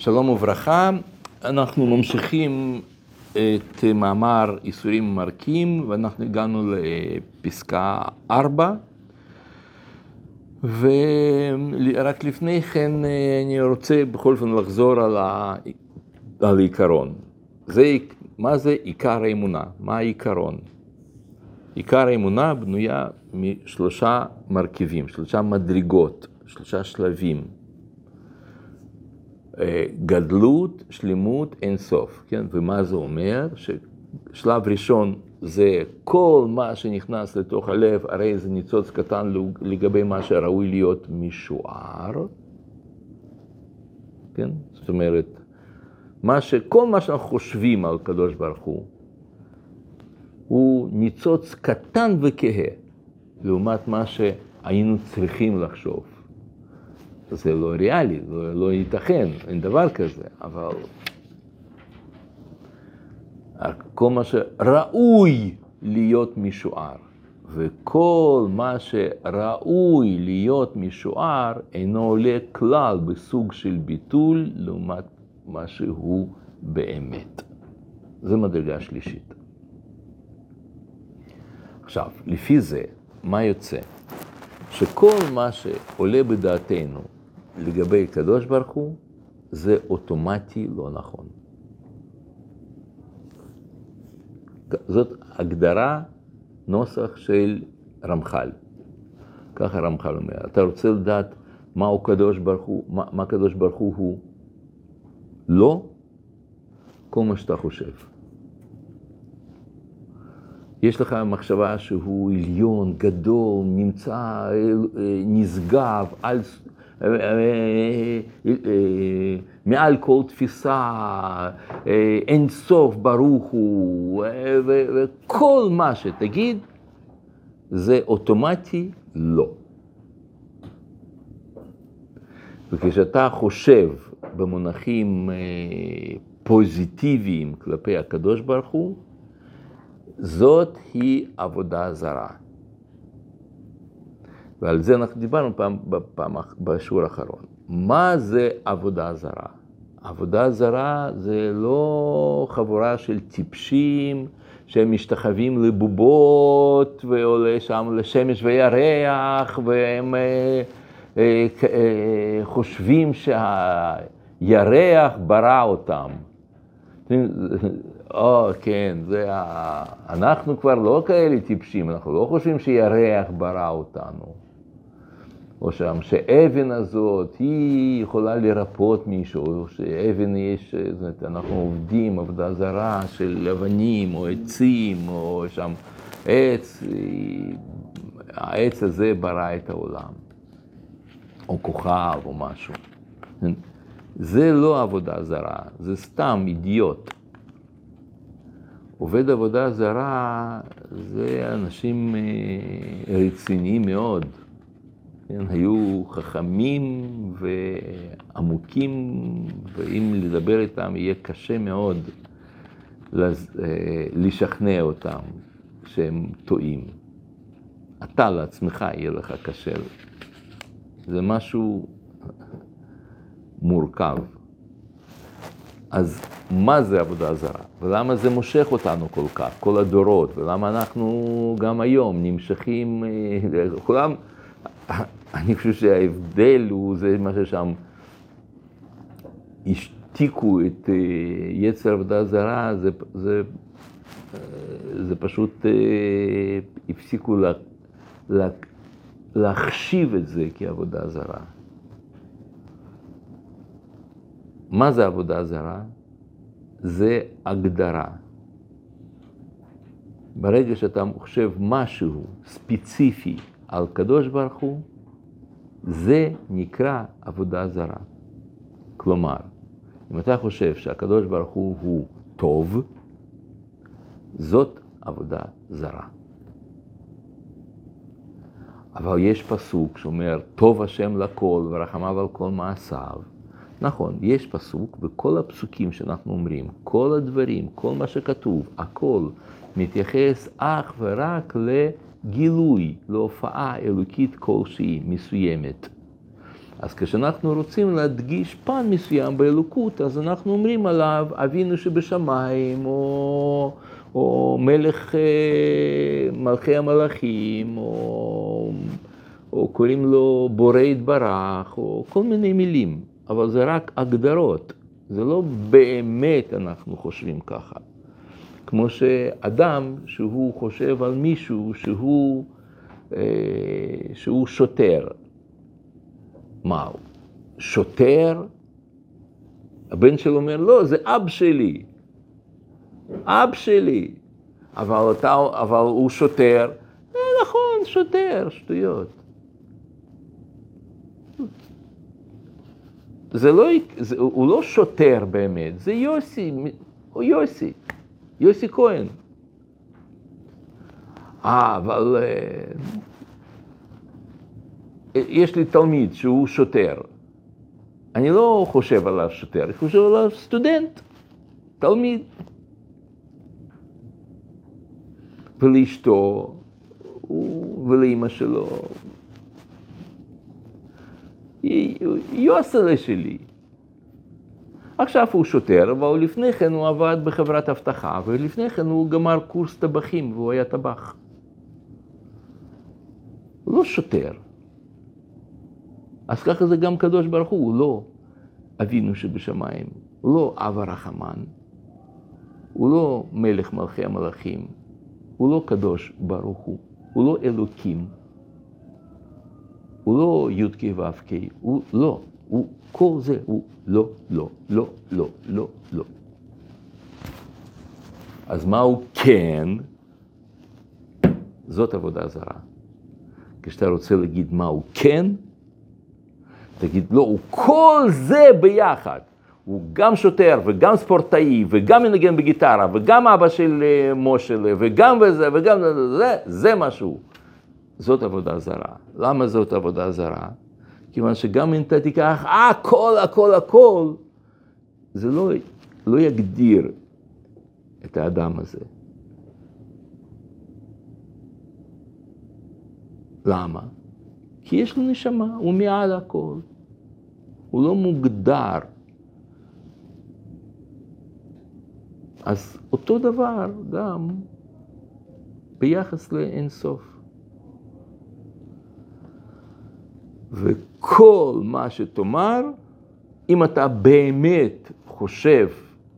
שלום וברכה, אנחנו ממשיכים את מאמר איסורים מרקים ואנחנו הגענו לפסקה 4 ורק לפני כן אני רוצה בכל אופן לחזור על, ה... על העיקרון. זה, מה זה עיקר האמונה? מה העיקרון? עיקר האמונה בנויה משלושה מרכיבים, שלושה מדרגות, שלושה שלבים. גדלות, שלמות, אין סוף, כן? ומה זה אומר? ששלב ראשון זה כל מה שנכנס לתוך הלב, הרי זה ניצוץ קטן לגבי מה שראוי להיות משוער, כן? זאת אומרת, מה ש... כל מה שאנחנו חושבים על קדוש ברוך הוא, הוא ניצוץ קטן וכהה, לעומת מה שהיינו צריכים לחשוב. זה לא ריאלי, לא, לא ייתכן, אין דבר כזה, אבל כל מה שראוי להיות משוער, וכל מה שראוי להיות משוער אינו עולה כלל בסוג של ביטול לעומת מה שהוא באמת. זו מדרגה שלישית. עכשיו, לפי זה, מה יוצא? שכל מה שעולה בדעתנו לגבי קדוש ברוך הוא, זה אוטומטי לא נכון. זאת הגדרה, נוסח של רמח"ל. ככה רמח"ל אומר. אתה רוצה לדעת מהו קדוש ברוך הוא, מה, מה קדוש ברוך הוא הוא? לא כל מה שאתה חושב. יש לך מחשבה שהוא עליון, גדול, נמצא, נשגב, על, מעל כל תפיסה, אין סוף ברוך הוא, וכל מה שתגיד זה אוטומטי לא. וכשאתה חושב במונחים פוזיטיביים כלפי הקדוש ברוך הוא, זאת היא עבודה זרה. ועל זה אנחנו דיברנו פעם, פעם בשיעור האחרון. מה זה עבודה זרה? עבודה זרה זה לא חבורה של טיפשים שהם משתחווים לבובות ועולה שם לשמש וירח והם אה, אה, אה, חושבים שהירח ברא אותם. או, כן, זה ה... אנחנו כבר לא כאלה טיפשים, אנחנו לא חושבים שירח ברא אותנו. או שם, שאבן הזאת, היא יכולה לרפות מישהו, או שאבן יש, זאת, אנחנו עובדים עבודה זרה של אבנים או עצים, או שם עץ, העץ הזה ברא את העולם, או כוכב או משהו. זה לא עבודה זרה, זה סתם אידיוט. עובד עבודה זרה זה אנשים רציניים מאוד. כן, היו חכמים ועמוקים, ואם לדבר איתם יהיה קשה מאוד לשכנע אותם שהם טועים. אתה לעצמך יהיה לך קשה. זה משהו מורכב. אז מה זה עבודה זרה? ולמה זה מושך אותנו כל כך, כל הדורות? ולמה אנחנו גם היום נמשכים, כולם... אני חושב שההבדל הוא זה מה ששם השתיקו את אה, יצר עבודה זרה, זה, זה, אה, זה פשוט אה, הפסיקו לה, לה, להחשיב את זה כעבודה זרה. מה זה עבודה זרה? זה הגדרה. ברגע שאתה חושב משהו ספציפי על קדוש ברוך הוא, זה נקרא עבודה זרה. כלומר, אם אתה חושב שהקדוש ברוך הוא הוא טוב, זאת עבודה זרה. אבל יש פסוק שאומר, טוב השם לכל ורחמיו על כל מעשיו. נכון, יש פסוק, וכל הפסוקים שאנחנו אומרים, כל הדברים, כל מה שכתוב, הכל מתייחס אך ורק ל... גילוי להופעה אלוקית כלשהי מסוימת. אז כשאנחנו רוצים להדגיש פן מסוים באלוקות, אז אנחנו אומרים עליו אבינו שבשמיים, או, או מלך אה, מלכי המלאכים, או, או קוראים לו בורא יתברך, או כל מיני מילים, אבל זה רק הגדרות, זה לא באמת אנחנו חושבים ככה. כמו שאדם שהוא חושב על מישהו שהוא, אה, שהוא שוטר. מה הוא? שוטר? הבן שלו אומר, לא, זה אב שלי. אב שלי. אבל, אתה, אבל הוא שוטר. אה, נכון, שוטר, שטויות. זה לא, זה, הוא לא שוטר באמת, זה יוסי, הוא יוסי. יוסי כהן. אה, אבל אה, יש לי תלמיד שהוא שוטר. אני לא חושב עליו שוטר, אני חושב עליו סטודנט, תלמיד. ולאשתו ולאימא שלו. יוסלה שלי. עכשיו הוא שוטר, אבל לפני כן הוא עבד בחברת אבטחה, ולפני כן הוא גמר קורס טבחים והוא היה טבח. לא שוטר. אז ככה זה גם קדוש ברוך הוא, הוא לא אבינו שבשמיים, לא אב הרחמן, הוא לא מלך מלכי המלכים, הוא לא קדוש ברוך הוא, הוא לא אלוקים, הוא לא י"ק ו"ק, הוא לא. הוא, כל זה הוא לא, לא, לא, לא, לא, לא. אז מה הוא כן? זאת עבודה זרה. כשאתה רוצה להגיד מה הוא כן, תגיד לא, הוא כל זה ביחד. הוא גם שוטר וגם ספורטאי וגם מנגן בגיטרה וגם אבא של אה, משה וגם וזה וגם זה, זה משהו. זאת עבודה זרה. למה זאת עבודה זרה? כיוון שגם אם אתה תיקח הכל, הכל, הכל, זה לא, לא יגדיר את האדם הזה. למה? כי יש לו נשמה, הוא מעל הכל. הוא לא מוגדר. אז אותו דבר גם ביחס לאינסוף. וכל מה שתאמר, אם אתה באמת חושב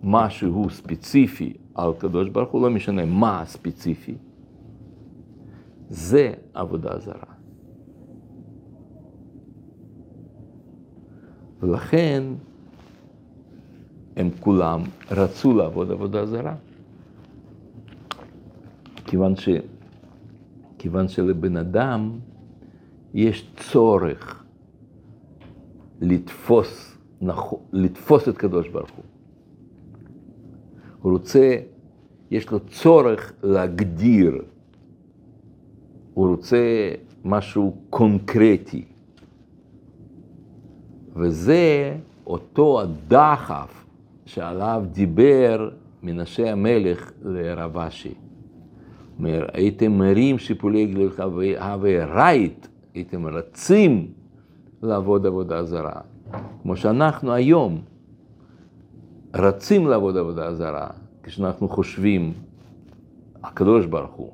משהו ספציפי על קדוש ברוך הוא, לא משנה מה ספציפי, זה עבודה זרה. ולכן הם כולם רצו לעבוד עבודה זרה. כיוון, ש... כיוון שלבן אדם יש צורך לתפוס, לתפוס את קדוש ברוך הוא. הוא רוצה, יש לו צורך להגדיר, הוא רוצה משהו קונקרטי. וזה אותו הדחף שעליו דיבר מנשה המלך לרב אשי. אומר, הייתם מרים שיפולי גלילך והרייט הייתם רצים לעבוד עבודה זרה. כמו שאנחנו היום רצים לעבוד עבודה זרה, כשאנחנו חושבים, הקדוש ברוך הוא.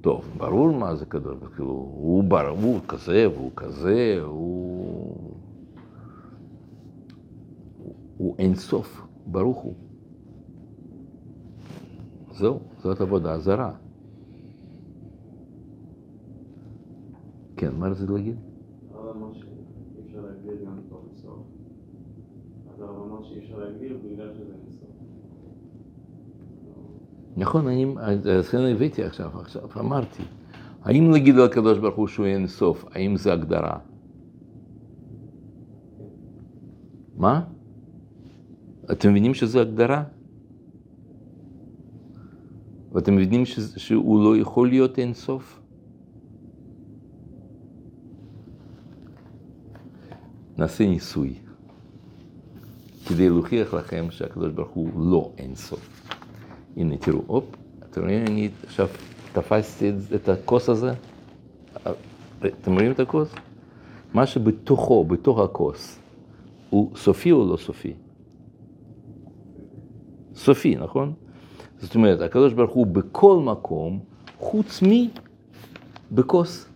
טוב, ברור מה זה קדוש ברוך הוא, הוא ברור, הוא כזה והוא כזה, הוא... הוא אין סוף, ברוך הוא. זהו, זאת עבודה זרה. כן, מה רצית להגיד? נכון, אני, לכן הבאתי עכשיו, עכשיו אמרתי, האם להגיד על הקדוש ברוך הוא שהוא אין סוף, האם זה הגדרה? מה? אתם מבינים שזו הגדרה? ואתם מבינים שהוא לא יכול להיות אין סוף? נעשה ניסוי, כדי להוכיח לכם שהקדוש ברוך הוא לא אין סוף. הנה, תראו, הופ, אתם רואים, אני עכשיו תפסתי את הכוס הזה? אתם רואים את הכוס? מה שבתוכו, בתוך הכוס, הוא סופי או לא סופי? סופי, נכון? זאת אומרת, הקדוש ברוך הוא בכל מקום, חוץ מבכוס.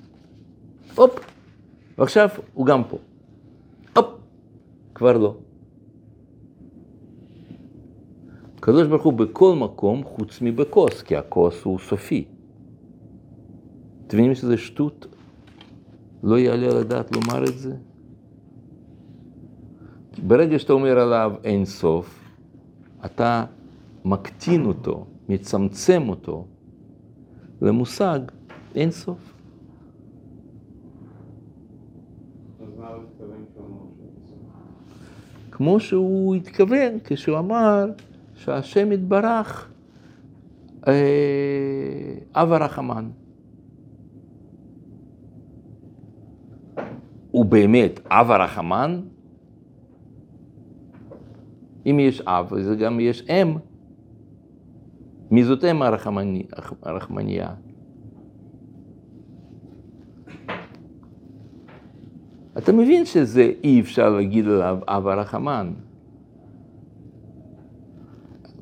הופ, ועכשיו הוא גם פה. כבר לא. הקדוש ברוך הוא בכל מקום חוץ מבכוס, כי הכוס הוא סופי. אתם מבינים שזה שטות? לא יעלה על הדעת לומר את זה? ברגע שאתה אומר עליו אין סוף, אתה מקטין אותו, מצמצם אותו למושג אין סוף. כמו שהוא התכוון כשהוא אמר שהשם יתברך אה, אב הרחמן. הוא באמת אב הרחמן? אם יש אב, אז גם יש אם. מי זאת אם הרחמניה? אתה מבין שזה אי אפשר להגיד עליו אב הרחמן.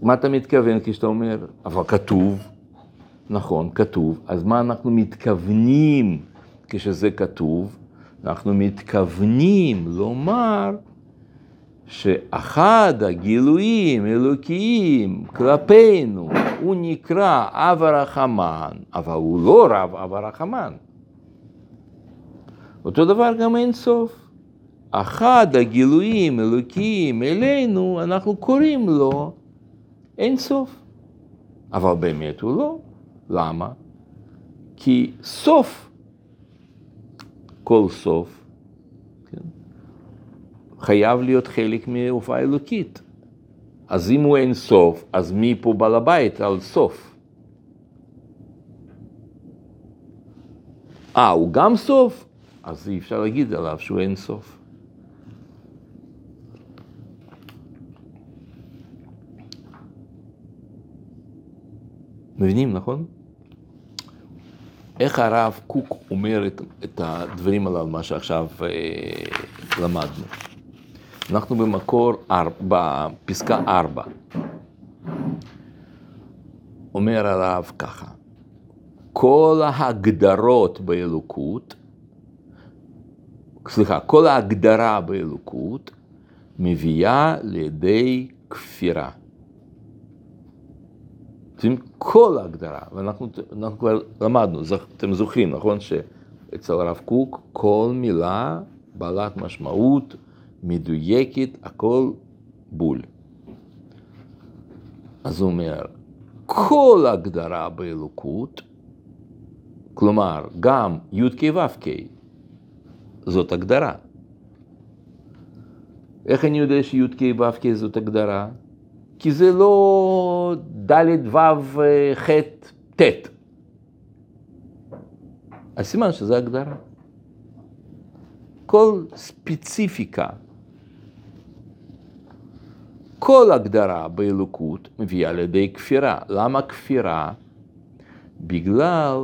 מה אתה מתכוון כשאתה אומר, אבל כתוב, נכון, כתוב, אז מה אנחנו מתכוונים כשזה כתוב? אנחנו מתכוונים לומר שאחד הגילויים אלוקיים כלפינו הוא נקרא אב הרחמן, אבל הוא לא רב אב הרחמן. אותו דבר גם אין סוף. אחד הגילויים אלוקיים אלינו, אנחנו קוראים לו אין סוף. אבל באמת הוא לא. למה? כי סוף, כל סוף, כן, חייב להיות חלק מהופעה אלוקית. אז אם הוא אין סוף, אז מי פה בעל הבית על סוף? אה, הוא גם סוף? אז אי אפשר להגיד עליו שהוא אין סוף. מבינים, נכון? איך הרב קוק אומר את, את הדברים הללו, מה שעכשיו אה, למדנו. אנחנו במקור, בפסקה 4. אומר הרב ככה, כל ההגדרות באלוקות, סליחה, כל ההגדרה באלוקות מביאה לידי כפירה. כל ההגדרה, ואנחנו כבר למדנו, אתם זוכרים, נכון, שאצל הרב קוק כל מילה בעלת משמעות מדויקת, הכל בול. אז הוא אומר, כל הגדרה באלוקות, כלומר, גם י"ק ו"ק, זאת הגדרה. איך אני יודע שי"ק ו"ק זאת הגדרה? כי זה לא ד' ו' ח' ט'. אז סימן שזה הגדרה. כל ספציפיקה, כל הגדרה באלוקות מביאה לידי כפירה. למה כפירה? בגלל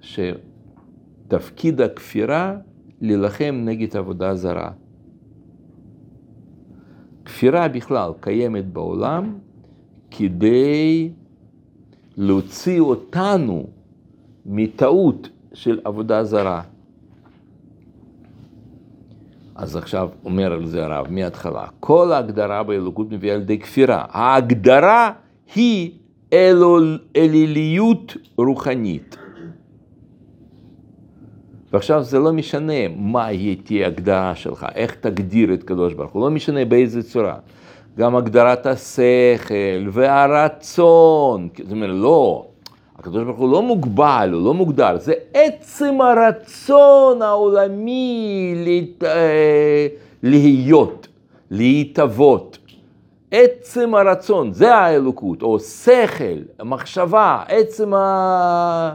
שתפקיד הכפירה להילחם נגד עבודה זרה. כפירה בכלל קיימת בעולם כדי להוציא אותנו מטעות של עבודה זרה. אז עכשיו אומר על זה הרב מההתחלה, כל ההגדרה באלוקות מביאה על ידי כפירה. ההגדרה היא אלול, אליליות רוחנית. ועכשיו זה לא משנה מה תהיה הגדרה שלך, איך תגדיר את קדוש ברוך הוא, לא משנה באיזה צורה. גם הגדרת השכל והרצון, זאת אומרת, לא, הקדוש ברוך הוא לא מוגבל, הוא לא מוגדר, זה עצם הרצון העולמי להת... אה, להיות, להתהוות. עצם הרצון, זה האלוקות, או שכל, מחשבה, עצם ה...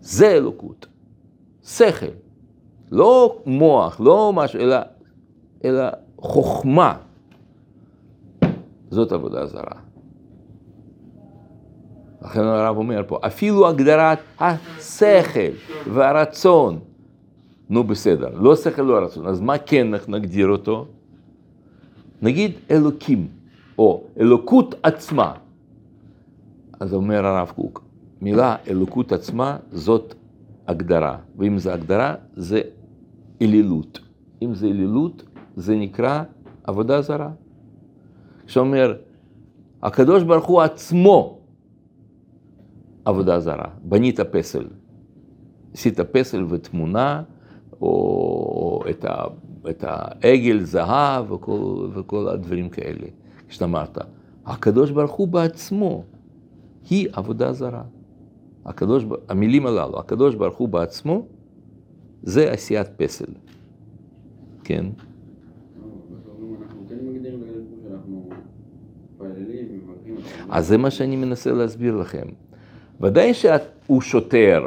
זה אלוקות. שכל, לא מוח, לא משהו, אלא, אלא חוכמה. זאת עבודה זרה. לכן הרב אומר פה, אפילו הגדרת השכל והרצון נו בסדר, לא שכל, לא רצון, אז מה כן נגדיר אותו? נגיד אלוקים, או אלוקות עצמה. אז אומר הרב קוק, מילה אלוקות עצמה זאת הגדרה, ואם זה הגדרה זה אלילות. אם זה אלילות זה נקרא עבודה זרה. כשאומר, הקדוש ברוך הוא עצמו עבודה זרה, בנית פסל. עשית פסל ותמונה, או את, ה, את העגל זהב וכל, וכל הדברים כאלה. כשאתה אמרת, הקדוש ברוך הוא בעצמו, היא עבודה זרה. הקדוש, המילים הללו, הקדוש ברוך הוא בעצמו, זה עשיית פסל. כן? אז זה מה שאני מנסה להסביר לכם. ודאי שהוא שוטר,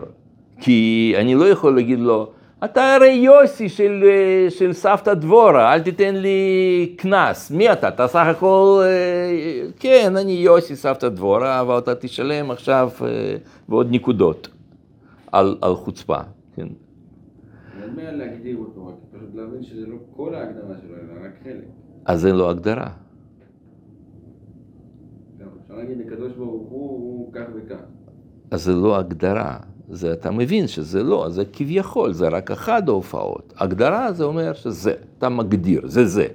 כי אני לא יכול להגיד לו, אתה הרי יוסי של, של סבתא דבורה, אל תיתן לי קנס. מי אתה? אתה סך הכל, כן, אני יוסי סבתא דבורה, אבל אתה תשלם עכשיו בעוד נקודות על, על חוצפה. כן. אין בעיה להגדיר אותו, רק פשוט להבין שזה לא כל ההגדרה שלו, אלא רק חלק. אז זה לא הגדרה. אפשר להגיד, הקדוש ברוך הוא, הוא כך וכך. אז זה לא הגדרה. זה, אתה מבין שזה לא, זה כביכול, זה רק אחת ההופעות. הגדרה זה אומר שזה, אתה מגדיר, זה זה.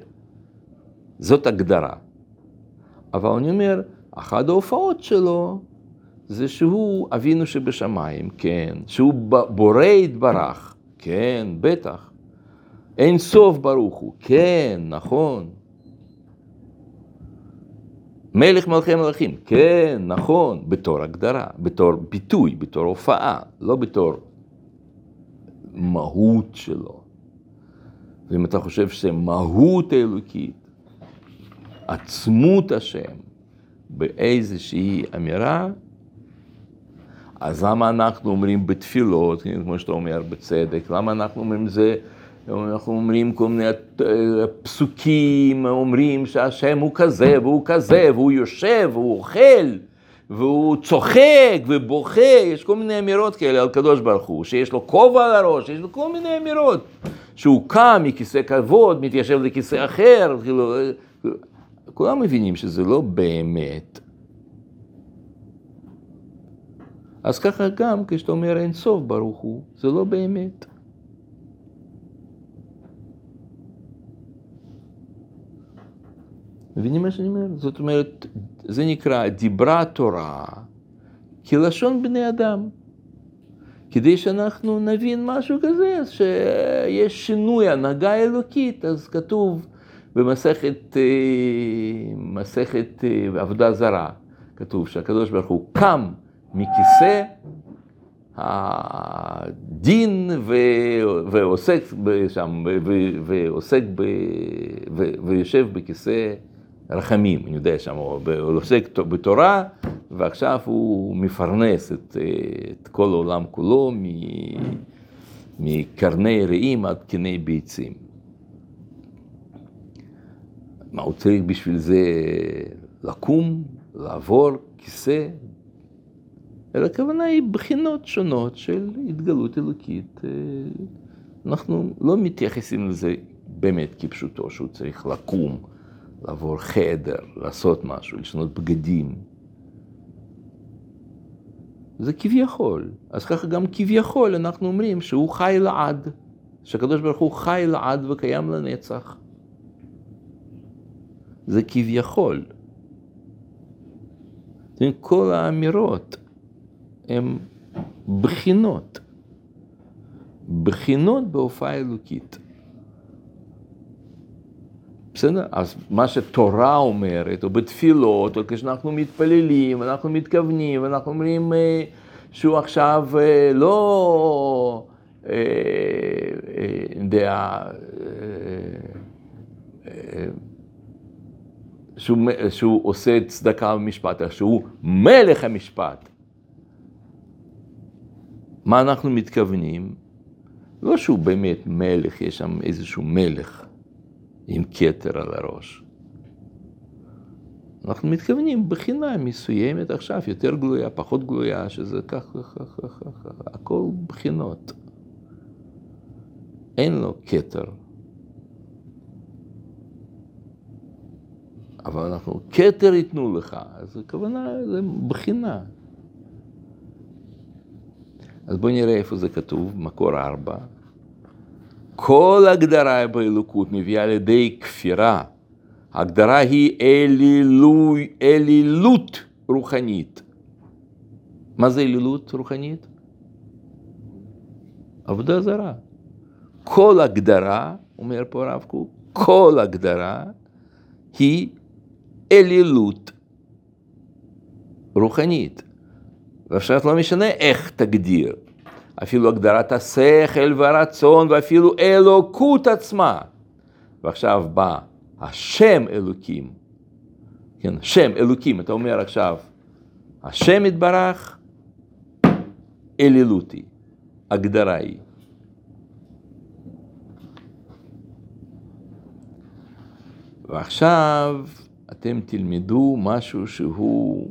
זאת הגדרה. אבל אני אומר, אחת ההופעות שלו זה שהוא אבינו שבשמיים, כן, שהוא בורא יתברך, כן, בטח. אין סוף ברוך הוא, כן, נכון. מלך מלכי מלכים, כן, נכון, בתור הגדרה, בתור ביטוי, בתור הופעה, לא בתור מהות שלו. ואם אתה חושב שמהות האלוקית, עצמות השם, באיזושהי אמירה, אז למה אנחנו אומרים בתפילות, כמו שאתה אומר בצדק, למה אנחנו אומרים זה אנחנו אומרים כל מיני פסוקים, אומרים שהשם הוא כזה והוא כזה, והוא יושב והוא אוכל, והוא צוחק ובוכה, יש כל מיני אמירות כאלה על קדוש ברוך הוא, שיש לו כובע על הראש, יש לו כל מיני אמירות, שהוא קם מכיסא כבוד, מתיישב לכיסא אחר, כאילו, כולם מבינים שזה לא באמת. אז ככה גם כשאתה אומר אין סוף ברוך הוא, זה לא באמת. מבינים מה שאני אומר? זאת אומרת, זה נקרא דיברה תורה כלשון בני אדם. כדי שאנחנו נבין משהו כזה, שיש שינוי, הנהגה אלוקית, אז כתוב במסכת מסכת עבודה זרה, כתוב שהקדוש ברוך הוא קם מכיסא הדין ועוסק שם, ועוסק, ויושב בכיסא רחמים, אני יודע שם, הוא עוסק בתורה, ועכשיו הוא מפרנס את, את כל העולם כולו מקרני רעים עד קני ביצים. מה הוא צריך בשביל זה לקום, לעבור כיסא? אלא הכוונה היא בחינות שונות של התגלות אלוקית. אנחנו לא מתייחסים לזה באמת כפשוטו, שהוא צריך לקום. לעבור חדר, לעשות משהו, לשנות בגדים. זה כביכול. אז ככה גם כביכול אנחנו אומרים שהוא חי לעד, שהקדוש ברוך הוא חי לעד וקיים לנצח. זה כביכול. כל האמירות הן בחינות. בחינות בהופעה אלוקית. בסדר? אז מה שתורה אומרת, או בתפילות, או כשאנחנו מתפללים, אנחנו מתכוונים, אנחנו אומרים אה, שהוא עכשיו אה, לא, אה, יודע, שהוא, שהוא עושה צדקה במשפט, שהוא מלך המשפט. מה אנחנו מתכוונים? לא שהוא באמת מלך, יש שם איזשהו מלך. עם כתר על הראש. אנחנו מתכוונים בחינה מסוימת עכשיו, יותר גלויה, פחות גלויה, שזה כך, כך, כך, כך, הכל בחינות. אין לו כתר. אבל אנחנו, כתר ייתנו לך, אז הכוונה, זה בחינה. אז בואו נראה איפה זה כתוב, מקור ארבע. כל הגדרה באלוקות מביאה לידי כפירה. ההגדרה היא אלילוי, אלילות רוחנית. מה זה אלילות רוחנית? עבודה זרה. כל הגדרה, אומר פה הרב קוק, כל הגדרה היא אלילות רוחנית. ועכשיו לא משנה איך תגדיר, אפילו הגדרת השכל והרצון ואפילו אלוקות עצמה. ועכשיו בא השם אלוקים, כן, שם אלוקים, אתה אומר עכשיו, השם יתברך, אלילותי, הגדרה היא. ועכשיו אתם תלמדו משהו שהוא,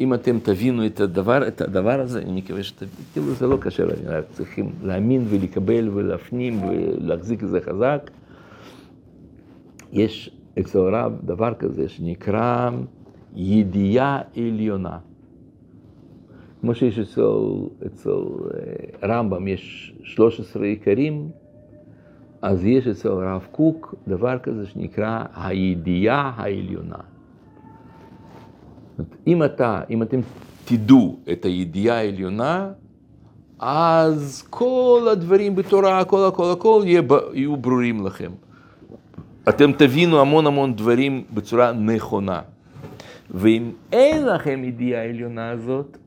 אם אתם תבינו את הדבר, את הדבר הזה, אני מקווה שתבינו, כאילו זה לא קשה, רק צריכים להאמין ולקבל ולהפנים ולהחזיק את זה חזק. יש אצל הרב דבר כזה שנקרא ידיעה עליונה. כמו שיש אצל, אצל אה, רמב"ם, יש 13 עיקרים, אז יש אצל הרב קוק דבר כזה שנקרא הידיעה העליונה. אם אתה, אם אתם תדעו את הידיעה העליונה, אז כל הדברים בתורה, הכל, הכל, הכל יהיו ברורים לכם. אתם תבינו המון המון דברים בצורה נכונה. ואם אין לכם ידיעה העליונה הזאת,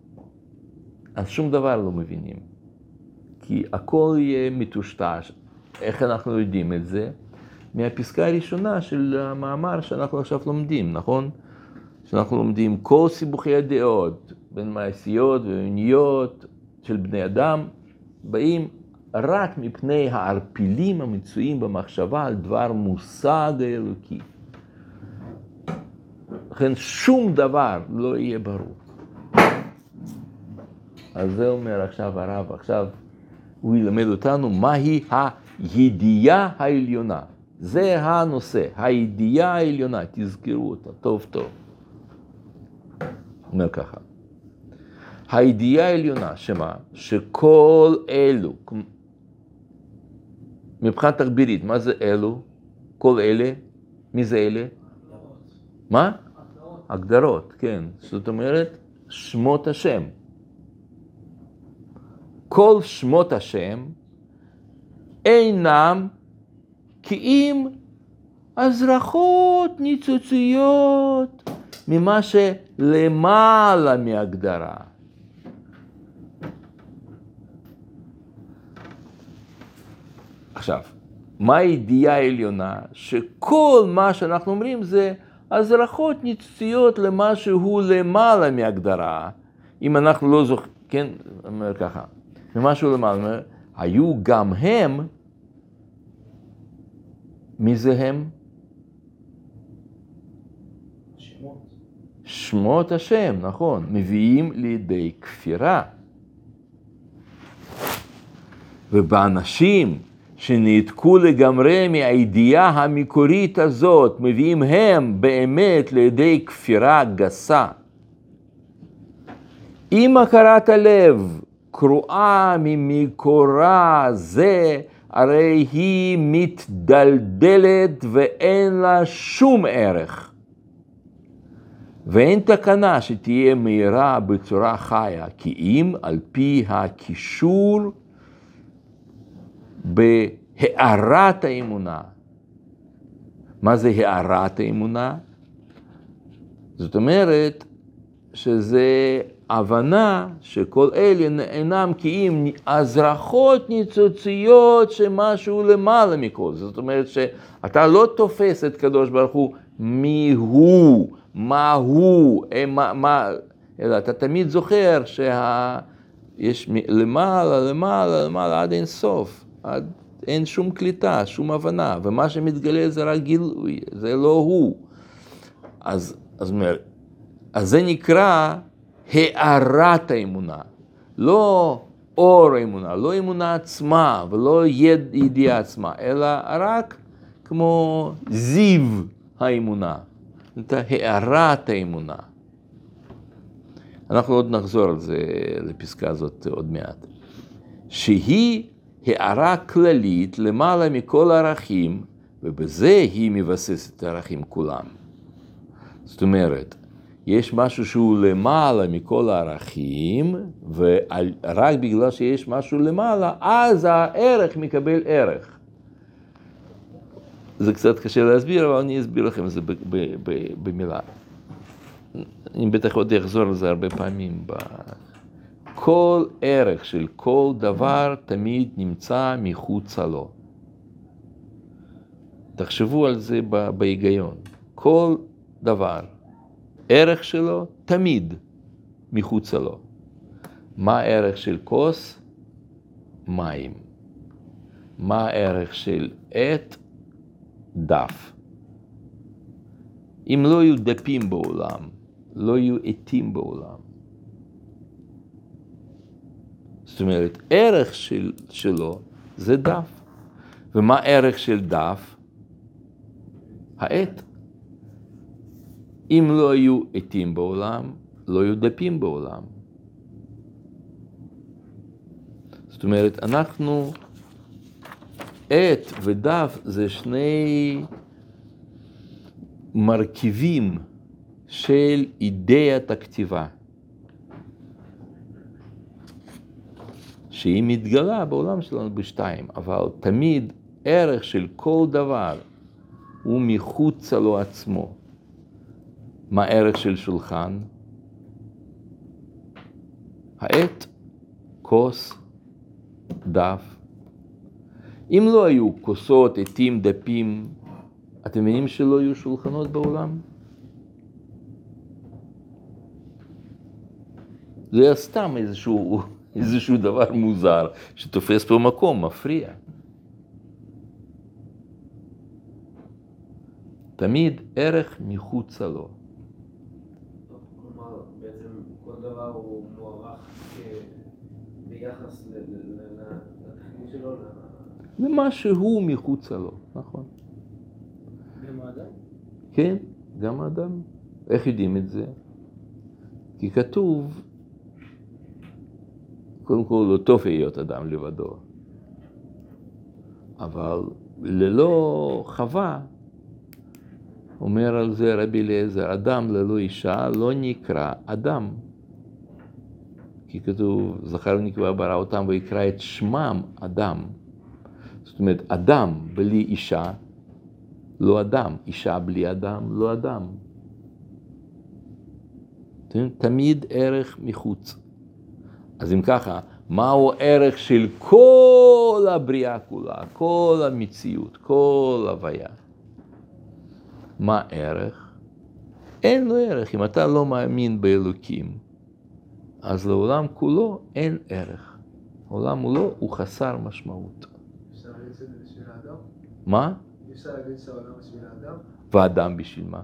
אז שום דבר לא מבינים. כי הכל יהיה מטושטש. איך אנחנו יודעים את זה? מהפסקה הראשונה של המאמר שאנחנו עכשיו לומדים, נכון? שאנחנו לומדים כל סיבוכי הדעות, בין מעשיות ועיוניות של בני אדם, באים רק מפני הערפילים המצויים במחשבה על דבר מושג האלוקי. לכן שום דבר לא יהיה ברור. אז זה אומר עכשיו הרב, עכשיו הוא ילמד אותנו מהי הידיעה העליונה. זה הנושא, הידיעה העליונה, תזכרו אותה טוב טוב. אומר ככה, הידיעה העליונה, שמה? שכל אלו, מבחינה תחבירית, מה זה אלו? כל אלה? מי זה אלה? מה? הגדרות, כן. זאת אומרת, שמות השם. כל שמות השם אינם כי אם הזרחות ניצוציות ממה שלמעלה מהגדרה. עכשיו, מה הידיעה העליונה? שכל מה שאנחנו אומרים זה הזרחות ניצוציות למה שהוא למעלה מהגדרה. אם אנחנו לא זוכרים, כן, אומר ככה, ממשהו למעלה, אומר, היו גם הם, מי זה הם? שמות. שמות השם, נכון, מביאים לידי כפירה. ובאנשים שנעתקו לגמרי מהידיעה המקורית הזאת, מביאים הם באמת לידי כפירה גסה. אם הכרת הלב קרועה ממקורה זה, הרי היא מתדלדלת ואין לה שום ערך. ואין תקנה שתהיה מהירה בצורה חיה, כי אם על פי הקישור בהארת האמונה. מה זה הארת האמונה? זאת אומרת שזה הבנה שכל אלה אינם כי הזרחות ניצוציות שמשהו למעלה מכל. זאת אומרת שאתה לא תופס את קדוש ברוך הוא מי הוא, מה הוא, אה, מה, מה, אלא אתה תמיד זוכר שיש למעלה, למעלה, למעלה עד אין סוף, עד אין שום קליטה, שום הבנה, ומה שמתגלה זה רק גילוי, זה לא הוא. אז, אז, אז זה נקרא הארת האמונה. לא אור האמונה, לא אמונה עצמה ולא יד, ידיעה עצמה, אלא רק כמו זיו האמונה, את הארת האמונה. אנחנו עוד נחזור על זה, לפסקה הזאת עוד מעט. שהיא הערה כללית למעלה מכל הערכים, ובזה היא מבססת את הערכים כולם. זאת אומרת, יש משהו שהוא למעלה מכל הערכים, ורק בגלל שיש משהו למעלה, אז הערך מקבל ערך. זה קצת קשה להסביר, אבל אני אסביר לכם את זה במילה. אני בטח עוד אחזור על זה הרבה פעמים. כל ערך של כל דבר תמיד נמצא מחוצה לו. תחשבו על זה בהיגיון. כל דבר, ערך שלו תמיד מחוצה לו. מה הערך של כוס? מים. מה הערך של עט? דף. אם לא יהיו דפים בעולם, לא יהיו עטים בעולם. זאת אומרת, ערך של, שלו זה דף. ומה ערך של דף? העט. אם לא היו עטים בעולם, לא היו דפים בעולם. זאת אומרת, אנחנו, עט ודף זה שני מרכיבים של אידאיית הכתיבה, שהיא מתגלה בעולם שלנו בשתיים, אבל תמיד ערך של כל דבר הוא מחוצה לו עצמו. מה הערך של שולחן? העט, כוס, דף. אם לא היו כוסות, עטים, דפים, אתם מבינים שלא יהיו שולחנות בעולם? זה היה סתם איזשהו, איזשהו דבר מוזר שתופס פה מקום, מפריע. תמיד ערך מחוצה לו. כלומר, בעצם כל דבר ביחס לתכנית שלו? למה שהוא מחוצה לו, נכון. גם האדם? כן, גם האדם. איך יודעים את זה? כי כתוב קודם כל, לא טוב להיות אדם לבדו. אבל ללא חווה, אומר על זה רבי אליעזר, אדם ללא אישה לא נקרא אדם. כי כתוב, זכר ונקבע ברא אותם ויקרא את שמם אדם. זאת אומרת, אדם בלי אישה, לא אדם. אישה בלי אדם, לא אדם. תמיד ערך מחוץ. אז אם ככה, מהו הערך של כל הבריאה כולה, כל המציאות, כל הוויה? מה ערך? אין לו ערך. אם אתה לא מאמין באלוקים, אז לעולם כולו אין ערך. העולם כולו הוא חסר משמעות. אפשר להגיד שזה בשביל האדם? מה? אפשר להגיד שהעולם בשביל האדם? ואדם בשביל מה?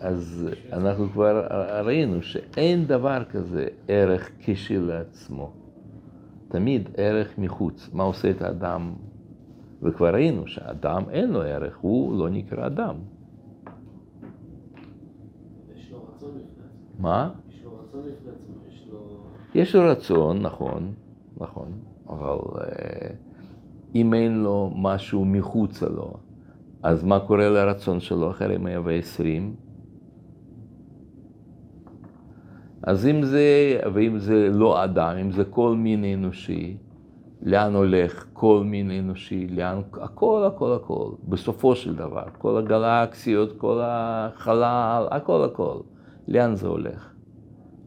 אז אנחנו כבר ראינו שאין דבר כזה ערך כשלעצמו. תמיד ערך מחוץ. מה עושה את האדם? וכבר ראינו שאדם אין לו ערך, הוא לא נקרא אדם. יש לו רצון. מה? יש לו רצון בפני עצמו, יש לו... יש לו רצון, נכון, נכון, אבל אה, אם אין לו משהו מחוצה לו, אז מה קורה לרצון שלו אחרי 120? אז אם זה, ואם זה לא אדם, אם זה כל מין אנושי, לאן הולך כל מין אנושי, לאן, הכל, הכל, הכל, בסופו של דבר, כל הגלקסיות, כל החלל, הכל, הכל, לאן זה הולך?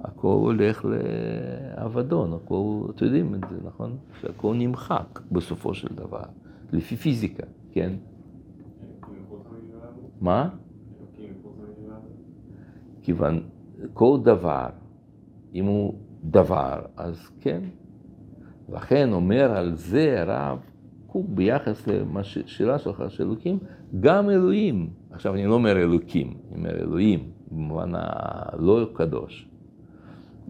הכל הולך לאבדון, הכל, אתם יודעים את זה, נכון? שהכל נמחק בסופו של דבר, לפי פיזיקה, כן? מה? כיוון כל דבר, אם הוא דבר, אז כן. לכן אומר על זה הרב קוק ביחס לשאלה שלך של אלוקים, גם אלוהים, עכשיו אני לא אומר אלוקים, אני אומר אלוהים, במובן הלא קדוש.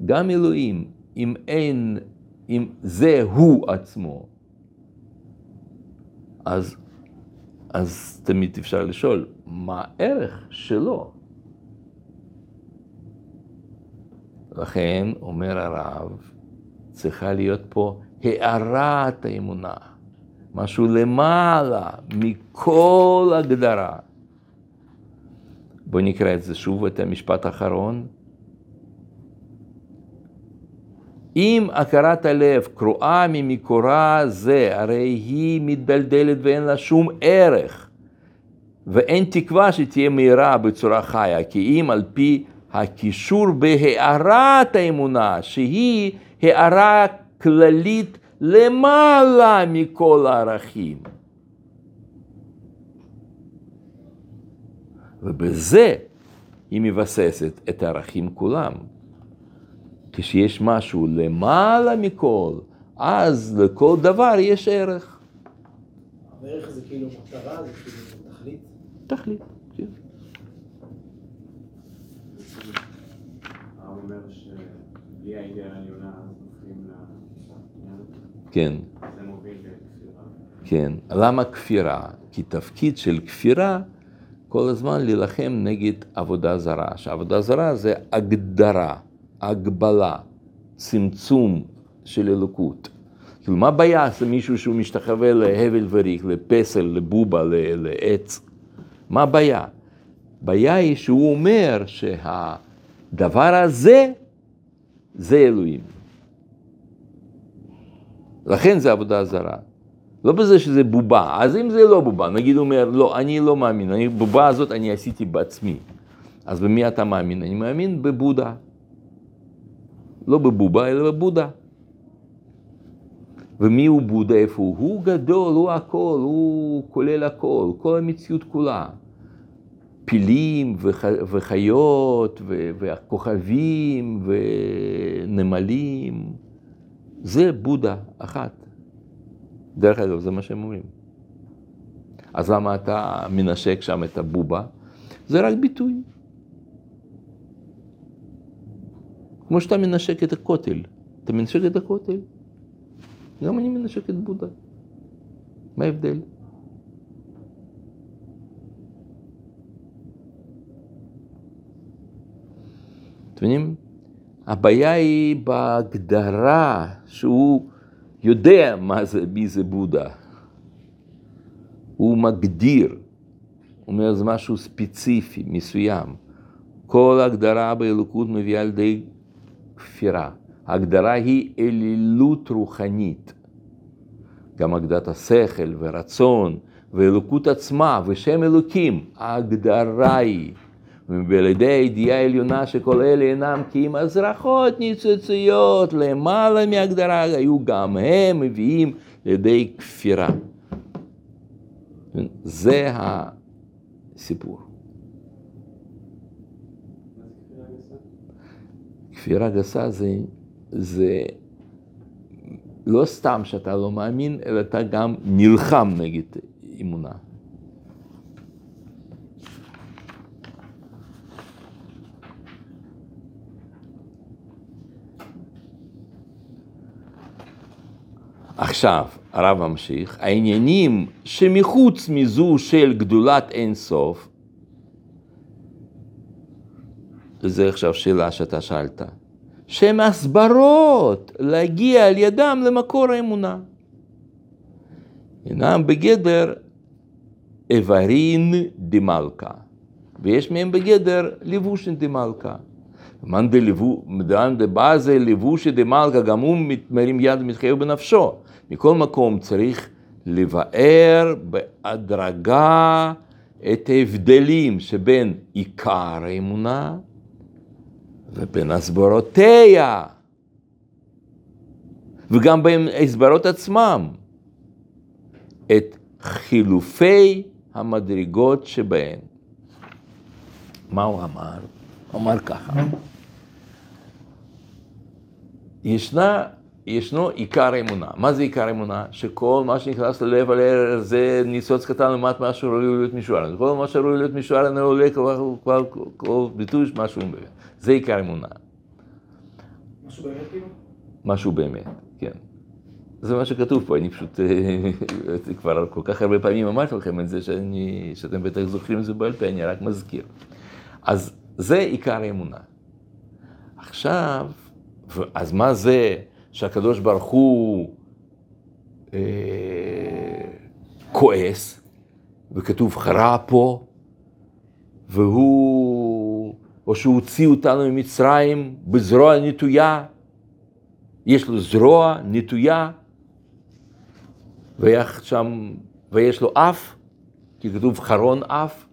גם אלוהים, אם אין, אם זה הוא עצמו, אז, אז תמיד אפשר לשאול, מה הערך שלו? לכן, אומר הרב, צריכה להיות פה הארת האמונה, משהו למעלה מכל הגדרה. בואו נקרא את זה שוב, את המשפט האחרון. אם הכרת הלב קרועה ממקורה זה, הרי היא מתדלדלת ואין לה שום ערך, ואין תקווה שתהיה מהירה בצורה חיה, כי אם על פי הקישור בהארת האמונה, שהיא הארה כללית למעלה מכל הערכים. ובזה היא מבססת את הערכים כולם. כשיש משהו למעלה מכל, אז לכל דבר יש ערך. הערך זה כאילו מטרה, זה כאילו תכלית. תכלית, כן. כן. כן. למה כפירה? כי תפקיד של כפירה כל הזמן להילחם נגד עבודה זרה. שעבודה זרה זה הגדרה, הגבלה, צמצום של אלוקות. כאילו, מה הבעיה של מישהו שהוא משתחווה להבל וריק, לפסל, לבובה, לעץ? מה הבעיה? הבעיה היא שהוא אומר שהדבר הזה זה אלוהים. לכן זה עבודה זרה. לא בזה שזה בובה, אז אם זה לא בובה, נגיד הוא אומר, לא, אני לא מאמין, אני, בובה הזאת אני עשיתי בעצמי. אז במי אתה מאמין? אני מאמין בבודה. לא בבובה, אלא בבודה. ומי הוא בודה? איפה הוא? הוא גדול, הוא הכל, הוא כולל הכל, כל המציאות כולה. פילים וח, וחיות וכוכבים ונמלים, זה בודה אחת. דרך אגב, זה מה שהם אומרים. אז למה אתה מנשק שם את הבובה? זה רק ביטוי. כמו שאתה מנשק את הכותל. אתה מנשק את הכותל, גם אני מנשק את בודה. מה ההבדל? אתם מבינים? הבעיה היא בהגדרה שהוא יודע מה זה, מי זה בודה. הוא מגדיר, הוא אומר זה משהו ספציפי, מסוים. כל הגדרה באלוקות מביאה לידי כפירה. ההגדרה היא אלילות רוחנית. גם הגדרת השכל ורצון ואלוקות עצמה ושם אלוקים, ההגדרה היא. ועל ידי הידיעה העליונה שכל אלה אינם כי אם הזרחות ניצוציות למעלה מהגדרה, היו גם הם מביאים לידי כפירה. זה הסיפור. כפירה גסה זה, זה לא סתם שאתה לא מאמין, אלא אתה גם נלחם נגד אמונה. עכשיו, הרב ממשיך, העניינים שמחוץ מזו של גדולת אין סוף, וזה עכשיו שאלה שאתה שאלת, שהן הסברות להגיע על ידם למקור האמונה. אינם בגדר איברין דמלכה, ויש מהם בגדר לבושין דמלכה. מאן דבזה לבושי דמלכה, גם הוא מרים יד ומתחייב בנפשו. מכל מקום צריך לבאר בהדרגה את ההבדלים שבין עיקר האמונה ובין הסברותיה, וגם בין ההסברות עצמם, את חילופי המדרגות שבהן. מה הוא אמר? הוא אמר ככה, ישנה ישנו עיקר אמונה. מה זה עיקר אמונה? שכל מה שנכנס ללב הלב זה ניצוץ קטן לעומת מה שראוי להיות משוער. כל מה שראוי להיות משוער אינו עולה כבר כבר כל ביטוי משהו באמת. זה עיקר אמונה. משהו באמת כאילו? משהו באמת, כן. זה מה שכתוב פה, אני פשוט אה, כבר כל כך הרבה פעמים אמרתי לכם את זה, שאני, שאתם בטח זוכרים את זה בעל פה, אני רק מזכיר. אז זה עיקר האמונה. עכשיו, אז מה זה שהקדוש ברוך הוא אה, כועס, וכתוב חרה פה, והוא, או שהוא הוציא אותנו ממצרים בזרוע נטויה, יש לו זרוע נטויה, שם, ויש לו אף, כי כתוב חרון אף.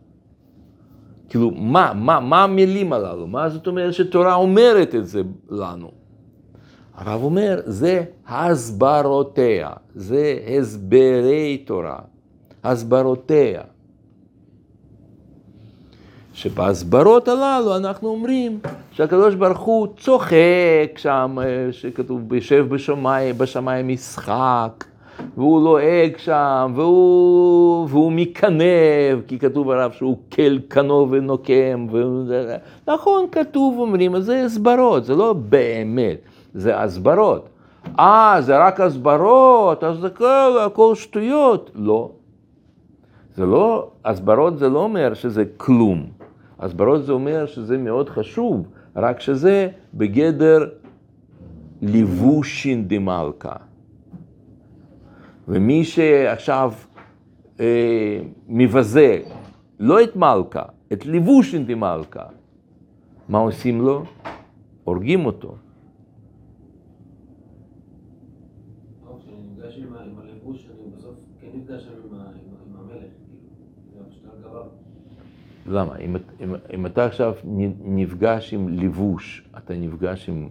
כאילו, מה, מה, מה המילים הללו? מה זאת אומרת שתורה אומרת את זה לנו? הרב אומר, זה הסברותיה, זה הסברי תורה, הסברותיה. שבהסברות הללו אנחנו אומרים שהקדוש ברוך הוא צוחק שם, אה, שכתוב, יושב בשמיים, בשמיים משחק, והוא לועג שם, והוא, והוא מקנב, כי כתוב עליו שהוא כל קנו ונוקם, ו... נכון, כתוב, אומרים, אז זה הסברות, זה לא באמת, זה הסברות. אה, זה רק הסברות, אז זה כל, הכל שטויות. לא. זה לא, הסברות זה לא אומר שזה כלום. הסברות זה אומר שזה מאוד חשוב, רק שזה בגדר לבושין דמלכה. ומי שעכשיו אה, מבזה לא את מלכה, את לבושין דמלכה, מה עושים לו? הורגים אותו. טוב, כשאני נפגש עם ה- עם הלבוש, אני בסוף כן נפגש עם ה- עם ה- עם המלך, כאילו, זה פשוט על גביו. למה? אם, אם, אם אתה עכשיו נפגש עם לבוש, אתה נפגש עם,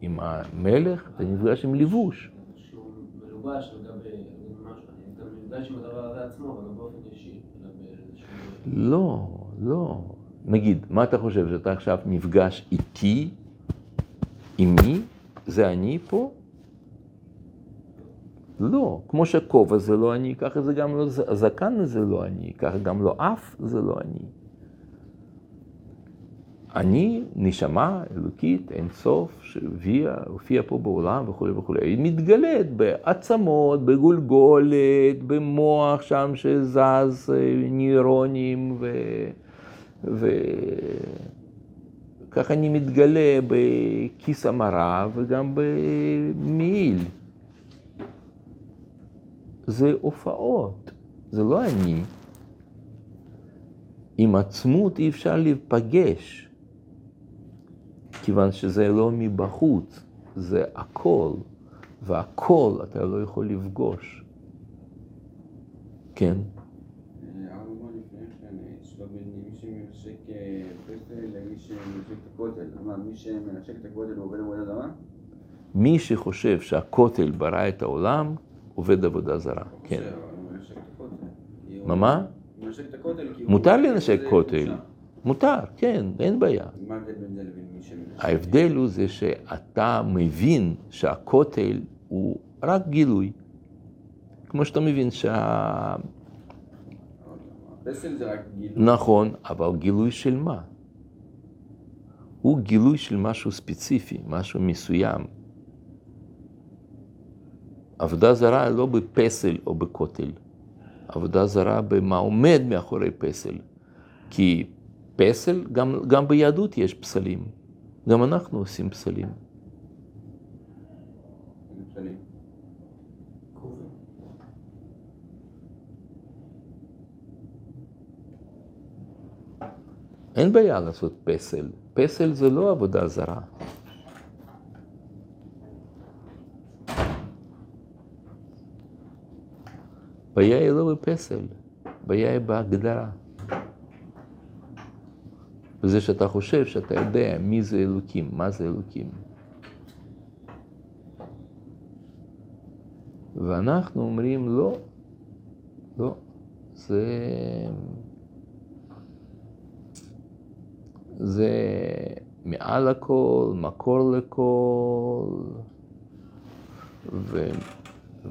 עם המלך, אתה נפגש עם לבוש. שהוא מלובש על גבי משהו, אני גם נפגש עם הדבר הזה עצמו, אבל לא באופן. לא, לא. נגיד, מה אתה חושב, שאתה עכשיו נפגש איתי, עם מי? זה אני פה? לא. כמו שכובע זה לא אני, ככה זה גם לא, ז- הזקן זה לא אני, ככה גם לא אף זה לא אני. אני נשמה אלוקית, אין סוף, שהביאה, הופיעה פה בעולם וכולי וכולי. היא מתגלית בעצמות, בגולגולת, במוח שם שזז, אה, נירונים, ו... וככה אני מתגלה בכיס המרה וגם במעיל. זה הופעות, זה לא אני. עם עצמות אי אפשר להיפגש, כיוון שזה לא מבחוץ, זה הכל, והכל אתה לא יכול לפגוש. כן, מי שחושב שהכותל ברא את העולם, עובד עבודה זרה, כן. מה, מה? מותר לנשק כותל. מותר, כן, אין בעיה. מה ההבדל בין זה לבין מי שמנשק? ההבדל הוא זה שאתה מבין שהכותל הוא רק גילוי. כמו שאתה מבין שה... הפסל זה רק גילוי. נכון, אבל גילוי של מה? הוא גילוי של משהו ספציפי, משהו מסוים. עבודה זרה לא בפסל או בכותל. עבודה זרה במה עומד מאחורי פסל. כי פסל, גם, גם ביהדות יש פסלים. גם אנחנו עושים פסלים. אין בעיה לעשות פסל. פסל זה לא עבודה זרה. בעיה היא לא בפסל, בעיה היא בהגדרה. וזה שאתה חושב שאתה יודע מי זה אלוקים, מה זה אלוקים. ואנחנו אומרים לא, לא, זה... זה מעל הכל, מקור לכל.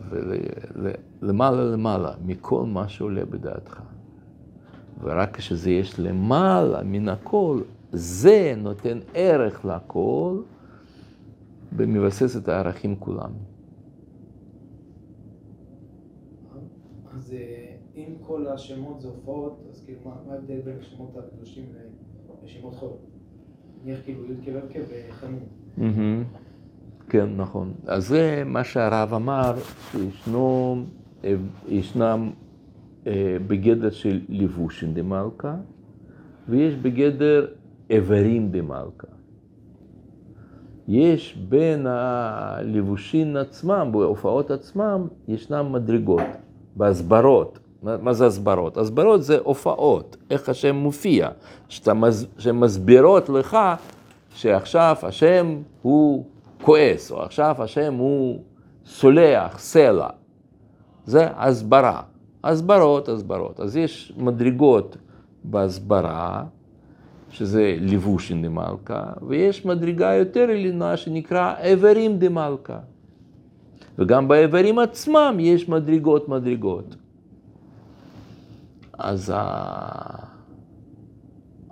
ולמעלה למעלה מכל מה שעולה בדעתך. ורק כשזה יש למעלה מן הכל, זה נותן ערך לכל ומבסס את הערכים כולם. אז אה, אם כל השמות זה הופעות, אז כאילו מה ההבדל בין השמות הקדושים לשמות חול? נניח כאילו י' כו' וחנון. כן, נכון. אז זה מה שהרב אמר, שישנו, ישנם אה, בגדר של לבושין דמלכה, ויש בגדר איברים דמלכה. יש בין הלבושין עצמם, בהופעות עצמם, ישנם מדרגות, בהסברות. מה מה זה הסברות? הסברות זה הופעות, איך השם מופיע, שאתה שמסבירות לך שעכשיו השם הוא כועס, או עכשיו השם הוא סולח, סלע. זה הסברה. הסברות, הסברות. אז יש מדרגות בהסברה, שזה לבושין דמלכה, ויש מדרגה יותר עליונה שנקרא איברים דמלכה. וגם באיברים עצמם יש מדרגות מדרגות. אז,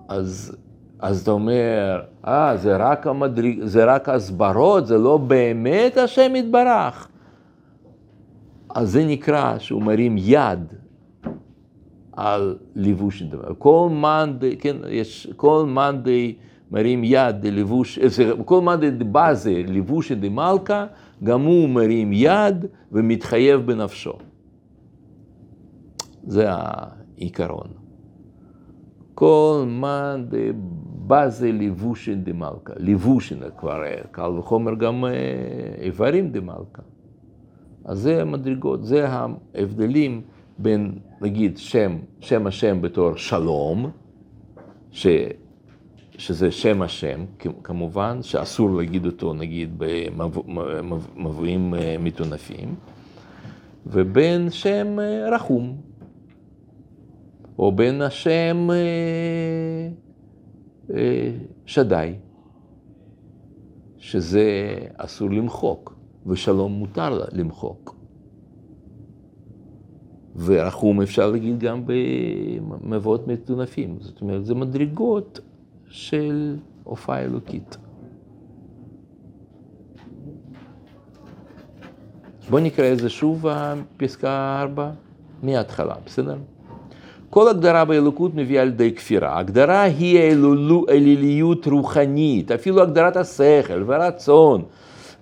אז, אז אתה אומר, אה, זה רק, המדרג, זה רק הסברות, זה לא באמת השם יתברך. אז זה נקרא שהוא מרים יד על לבוש דבר. כל מאן, כן, יש, כל מאן מרים יד ללבוש, אה, כל מאן די בזה לבוש דמלכה, גם הוא מרים יד ומתחייב בנפשו. זה העיקרון. כל מאן בזה לבושין דמלכה. לבושין כבר קל וחומר גם אה, איברים דמלכה. אז זה המדרגות, זה ההבדלים בין, נגיד, שם, שם השם בתור שלום, ש, שזה שם השם, כמובן, שאסור להגיד אותו, נגיד, במבואים אה, מטונפים, ובין שם אה, רחום, או בין השם אה, שדי, שזה אסור למחוק, ושלום מותר לה- למחוק. ורחום אפשר להגיד גם במבואות מטונפים. זאת אומרת, זה מדרגות של הופעה אלוקית. בואו נקרא את זה שוב, פסקה 4, מההתחלה, בסדר? כל הגדרה באלוקות מביאה לידי כפירה. הגדרה היא אליליות רוחנית, אפילו הגדרת השכל והרצון,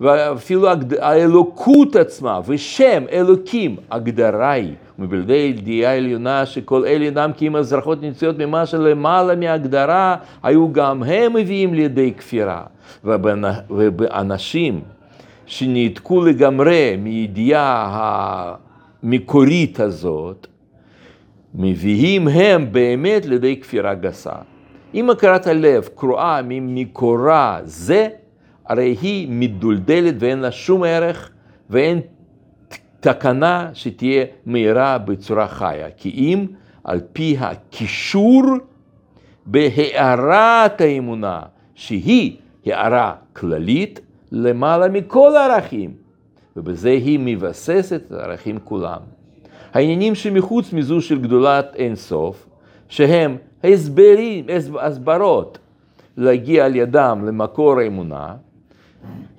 ואפילו האלוקות עצמה, ושם אלוקים, הגדרה היא, מבלעדי ידיעה עליונה שכל אלה אינם כי אם אזרחות נמצאות ממה שלמעלה מהגדרה, היו גם הם מביאים לידי כפירה. ובאנשים שניתקו לגמרי מידיעה המקורית הזאת, מביאים הם באמת לידי כפירה גסה. אם הכרת הלב קרואה ממקורה זה, הרי היא מדולדלת ואין לה שום ערך ואין תקנה שתהיה מהירה בצורה חיה. כי אם על פי הקישור בהארת האמונה, שהיא הערה כללית למעלה מכל הערכים, ובזה היא מבססת את הערכים כולם. העניינים שמחוץ מזו של גדולת אין סוף, שהם הסברים, הסברות להגיע על ידם למקור האמונה,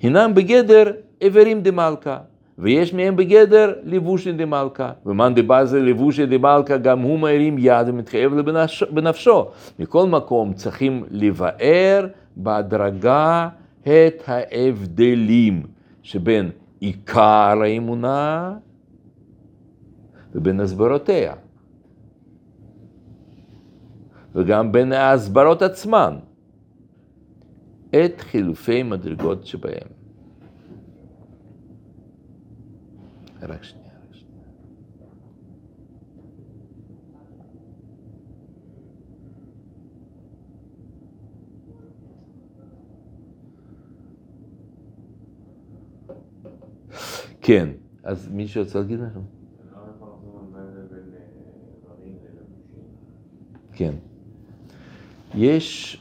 הינם בגדר איברים דמלכה, ויש מהם בגדר לבושין דמלכה. ומאן דבזה לבושין דמלכה, גם הוא מרים יד ומתחייב בנפשו. מכל מקום צריכים לבאר בהדרגה את ההבדלים שבין עיקר האמונה ובין הסברותיה. וגם בין ההסברות עצמן. את חילופי מדרגות שבהם. רק שנייה, רק שנייה. כן, אז מישהו רוצה להגיד לכם? כן. יש,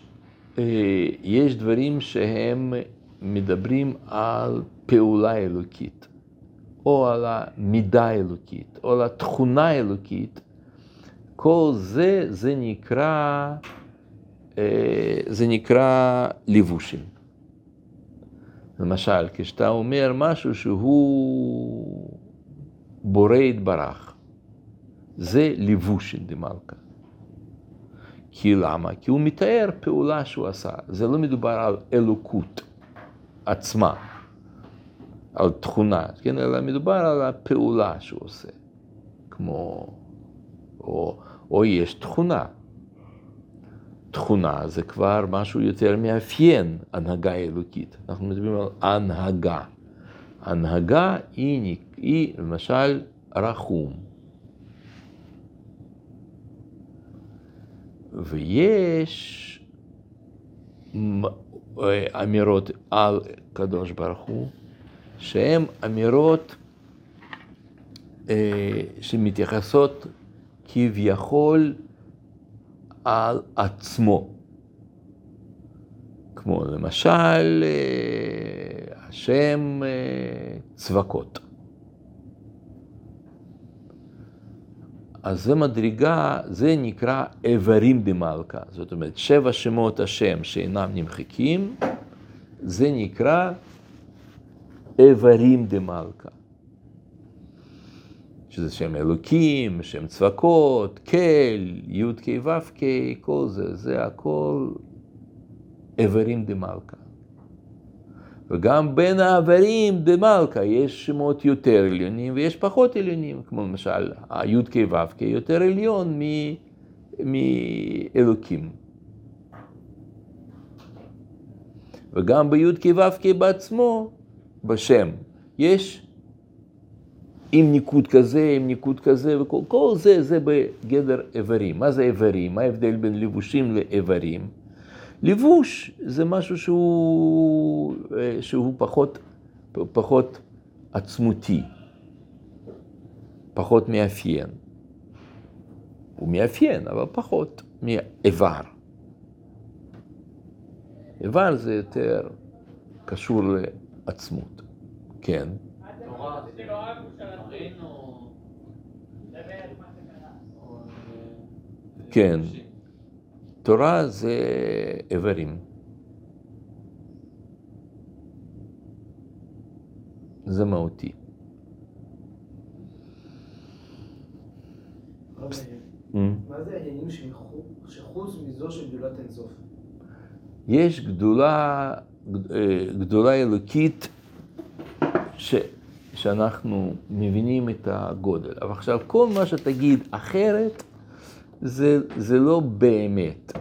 יש דברים שהם מדברים על פעולה אלוקית. או על המידה האלוקית, או על התכונה האלוקית, כל זה, זה נקרא, אה, זה נקרא לבושים. למשל, כשאתה אומר משהו שהוא בורא יתברך, זה לבושין דמלכה. כי למה? כי הוא מתאר פעולה שהוא עשה. זה לא מדובר על אלוקות עצמה, על תכונה, כן? אלא מדובר על הפעולה שהוא עושה. כמו, או, או יש תכונה. תכונה זה כבר משהו יותר מאפיין הנהגה אלוקית. אנחנו מדברים על הנהגה. הנהגה היא, היא למשל רחום. ויש אמירות על קדוש ברוך הוא, שהן אמירות אה, שמתייחסות כביכול על עצמו. כמו למשל, אה, השם אה, צבקות. אז זה מדרגה, זה נקרא איברים דמלכה. זאת אומרת, שבע שמות השם שאינם נמחקים, זה נקרא איברים דמלכה. שזה שם אלוקים, שם צבקות, כל, י' כ' ו' כ', כל זה, זה הכל איברים דמלכה. וגם בין האיברים דמלכה יש שמות יותר עליונים ויש פחות עליונים, כמו למשל הי' כ' ו' כ' יותר עליון מאלוקים. וגם בי' כ' ו' כ' בעצמו, בשם, יש עם ניקוד כזה, עם ניקוד כזה, וכל כל זה, זה בגדר איברים. מה זה איברים? מה ההבדל בין לבושים לאיברים? לבוש זה משהו שהוא, שהוא פחות, פחות עצמותי, פחות מאפיין. הוא מאפיין, אבל פחות מאיבר. איבר זה יותר קשור לעצמות, כן. כן. תורה זה איברים. זה מהותי. מה זה העניינים שחוץ מזו של גדולת אינסוף? יש גדולה, גדולה אלוקית ש, שאנחנו מבינים את הגודל. אבל עכשיו, כל מה שתגיד אחרת, זה, זה לא באמת.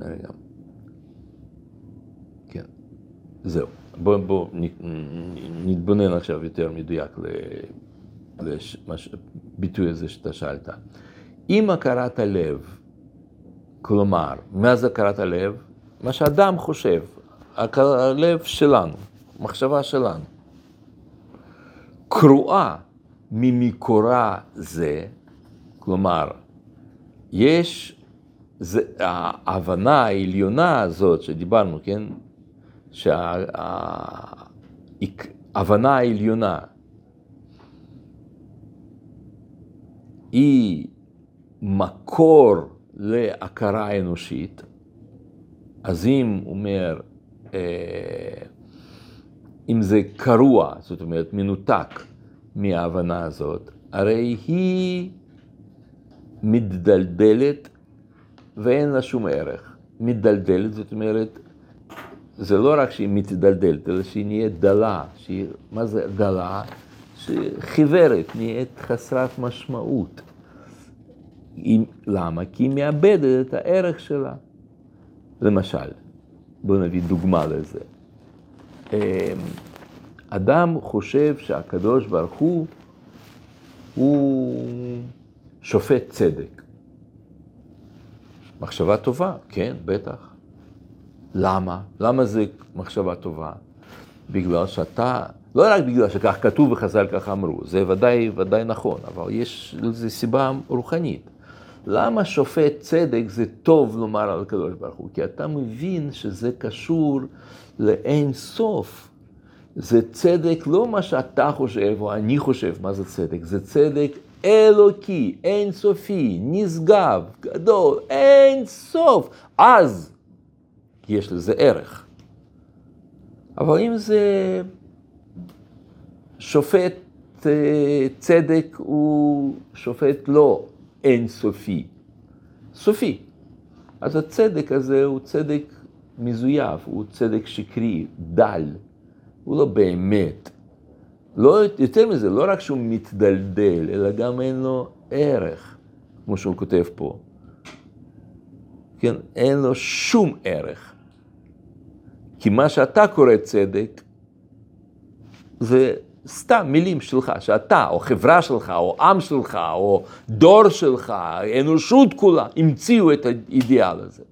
רגע. כן, זהו. בואו בוא, נתבונן עכשיו יותר מדויק לביטוי הזה שאתה שאלת. אם הכרת הלב, כלומר, מה זה הכרת הלב? מה שאדם חושב, הלב שלנו, מחשבה שלנו, קרואה ממקורה זה, כלומר, יש, זה, ההבנה העליונה הזאת שדיברנו, כן? שההבנה העליונה היא מקור להכרה אנושית, אז אם אומר, אם זה קרוע, זאת אומרת מנותק מההבנה הזאת, הרי היא מתדלדלת ואין לה שום ערך. מתדלדלת, זאת אומרת, זה לא רק שהיא מתדלדלת, אלא שהיא נהיית דלה. שהיא, מה זה דלה? שחיוורת, נהיית חסרת משמעות. היא, למה? כי היא מאבדת את הערך שלה. למשל, בואו נביא דוגמה לזה. אמ, אדם חושב שהקדוש ברוך הוא הוא שופט צדק. מחשבה טובה, כן, בטח. למה? למה זה מחשבה טובה? בגלל שאתה, לא רק בגלל שכך כתוב וחז"ל כך אמרו, זה ודאי, ודאי נכון, אבל יש לזה סיבה רוחנית. למה שופט צדק זה טוב לומר על הקדוש ברוך הוא? כי אתה מבין שזה קשור לאין סוף. זה צדק לא מה שאתה חושב או אני חושב מה זה צדק, זה צדק אלוקי, אין סופי, נשגב, גדול, אין סוף. אז יש לזה ערך. אבל אם זה שופט אה, צדק הוא שופט לא אינסופי, סופי. אז הצדק הזה הוא צדק מזויף, הוא צדק שקרי, דל, הוא לא באמת. לא, יותר מזה, לא רק שהוא מתדלדל, אלא גם אין לו ערך, כמו שהוא כותב פה. כן, אין לו שום ערך. כי מה שאתה קורא צדק, זה סתם מילים שלך, שאתה, או חברה שלך, או עם שלך, או דור שלך, אנושות כולה, המציאו את האידיאל הזה.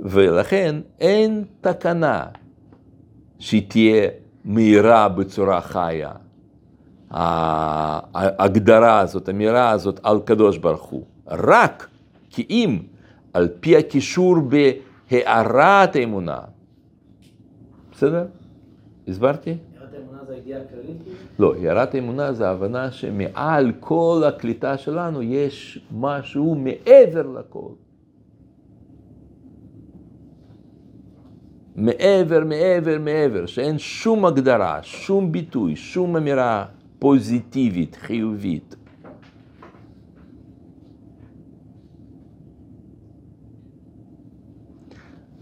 ולכן אין תקנה שהיא תהיה מהירה בצורה חיה. ההגדרה הזאת, האמירה הזאת על קדוש ברוך הוא. רק כי אם על פי הקישור בהארת האמונה. בסדר? הסברתי? הערת האמונה זה הידיעה הכללית? לא, הערת האמונה זה ההבנה שמעל כל הקליטה שלנו יש משהו מעבר לכל. מעבר, מעבר, מעבר, שאין שום הגדרה, שום ביטוי, שום אמירה פוזיטיבית, חיובית.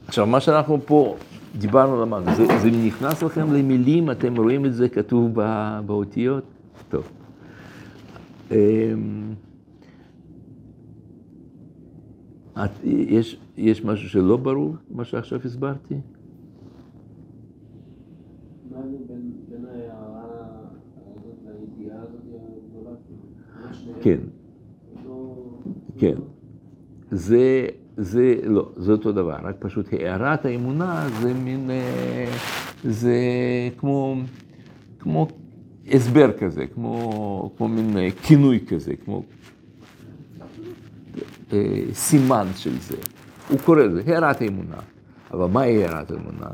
עכשיו, מה שאנחנו פה דיברנו, למדנו, זה, זה נכנס לכם למילים, אתם רואים את זה כתוב בא, באותיות? טוב. אמ, את, יש, יש משהו שלא ברור, מה שעכשיו הסברתי? זה שניהם? כן, לא- כן. זה, זה, לא, זה אותו דבר, רק פשוט הערת האמונה זה מין, אה, זה כמו, כמו הסבר כזה, כמו, כמו מין אה, כינוי כזה, כמו אה, סימן של זה. הוא קורא לזה הערת האמונה. אבל מהי הערת האמונה?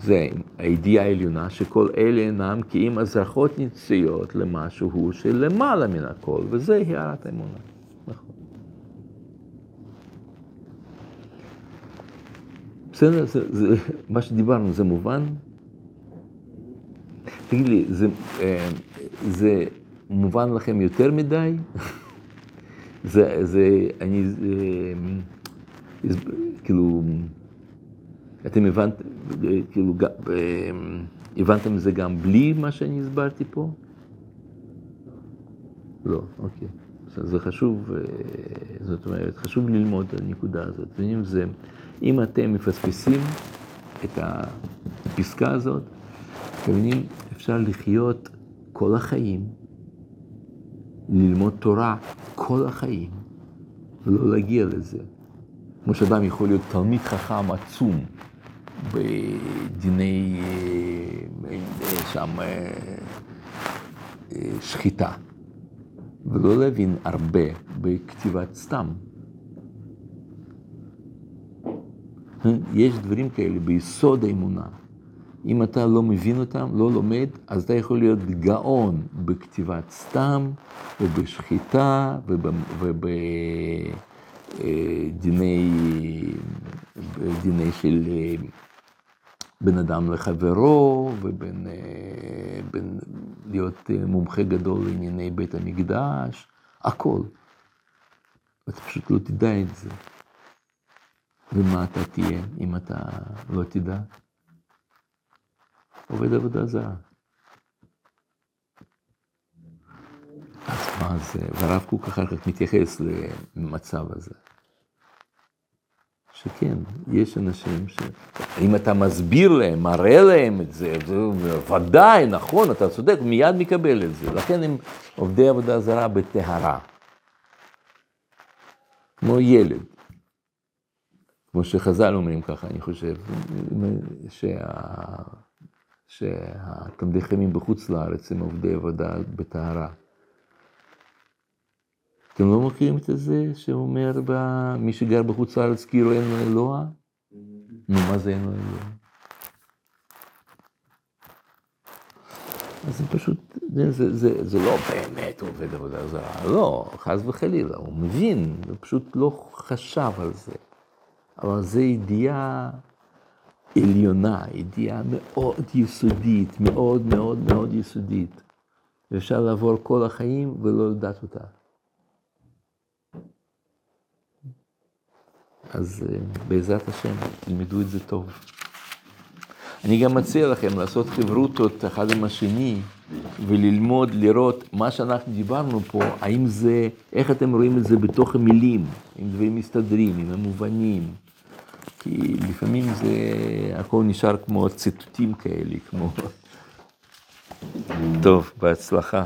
זה הידיעה העליונה שכל אלה אינם כי אם הזרחות נציות למשהו שלמעלה מן הכל, וזה הערת האמונה. נכון. בסדר, זה, זה, מה שדיברנו זה מובן? תגיד לי, זה, אה, זה מובן לכם יותר מדי? זה, זה, אני, זה, זה, כאילו, אתם הבנתם, כאילו, אה, הבנתם את זה גם בלי מה שאני הסברתי פה? לא, אוקיי. זה חשוב, אה, זאת אומרת, חשוב ללמוד את הנקודה הזאת. זה, אם אתם מפספסים את הפסקה הזאת, אתם מבינים, אפשר לחיות כל החיים, ללמוד תורה כל החיים, ולא להגיע לזה. כמו שאדם יכול להיות תלמיד חכם עצום בדיני, אה, אה, שם, אה, שחיטה, ולא להבין הרבה בכתיבת סתם. יש דברים כאלה ביסוד האמונה. אם אתה לא מבין אותם, לא לומד, אז אתה יכול להיות גאון בכתיבת סתם, ובשחיטה, ובדיני דיני של אה, בין אדם לחברו, ובין אה, בין להיות אה, מומחה גדול לענייני בית המקדש, הכל. אתה פשוט לא תדע את זה. ומה אתה תהיה אם אתה לא תדע? עובד עבודה זרה. אז מה זה, והרב קוק אחר כך מתייחס למצב הזה. שכן, יש אנשים ש... אם אתה מסביר להם, מראה להם את זה, זה ודאי, נכון, אתה צודק, מיד מקבל את זה. לכן הם עובדי עבודה זרה בטהרה. כמו ילד. כמו שחז"ל אומרים ככה, אני חושב, שה... שהתלמידי חכמים בחוץ לארץ הם עובדי עבודה בטהרה. אתם לא מכירים את זה שאומר מי שגר בחוץ לארץ כאילו אין לו אלוה? נו, מה זה אין לו אלוה? אז זה פשוט, זה, זה, זה, זה לא באמת עובד עבודה זרה, לא, חס וחלילה, הוא מבין, הוא פשוט לא חשב על זה. אבל זו ידיעה עליונה, ידיעה מאוד יסודית, מאוד מאוד מאוד יסודית. ואפשר לעבור כל החיים ולא לדעת אותה. אז אה, בעזרת השם, תלמדו את זה טוב. אני גם מציע לכם לעשות חברותות אחד עם השני וללמוד, לראות מה שאנחנו דיברנו פה, האם זה, איך אתם רואים את זה בתוך המילים, אם דברים מסתדרים, אם הם מובנים. כי לפעמים זה, הכל נשאר כמו ציטוטים כאלה, כמו... טוב, בהצלחה.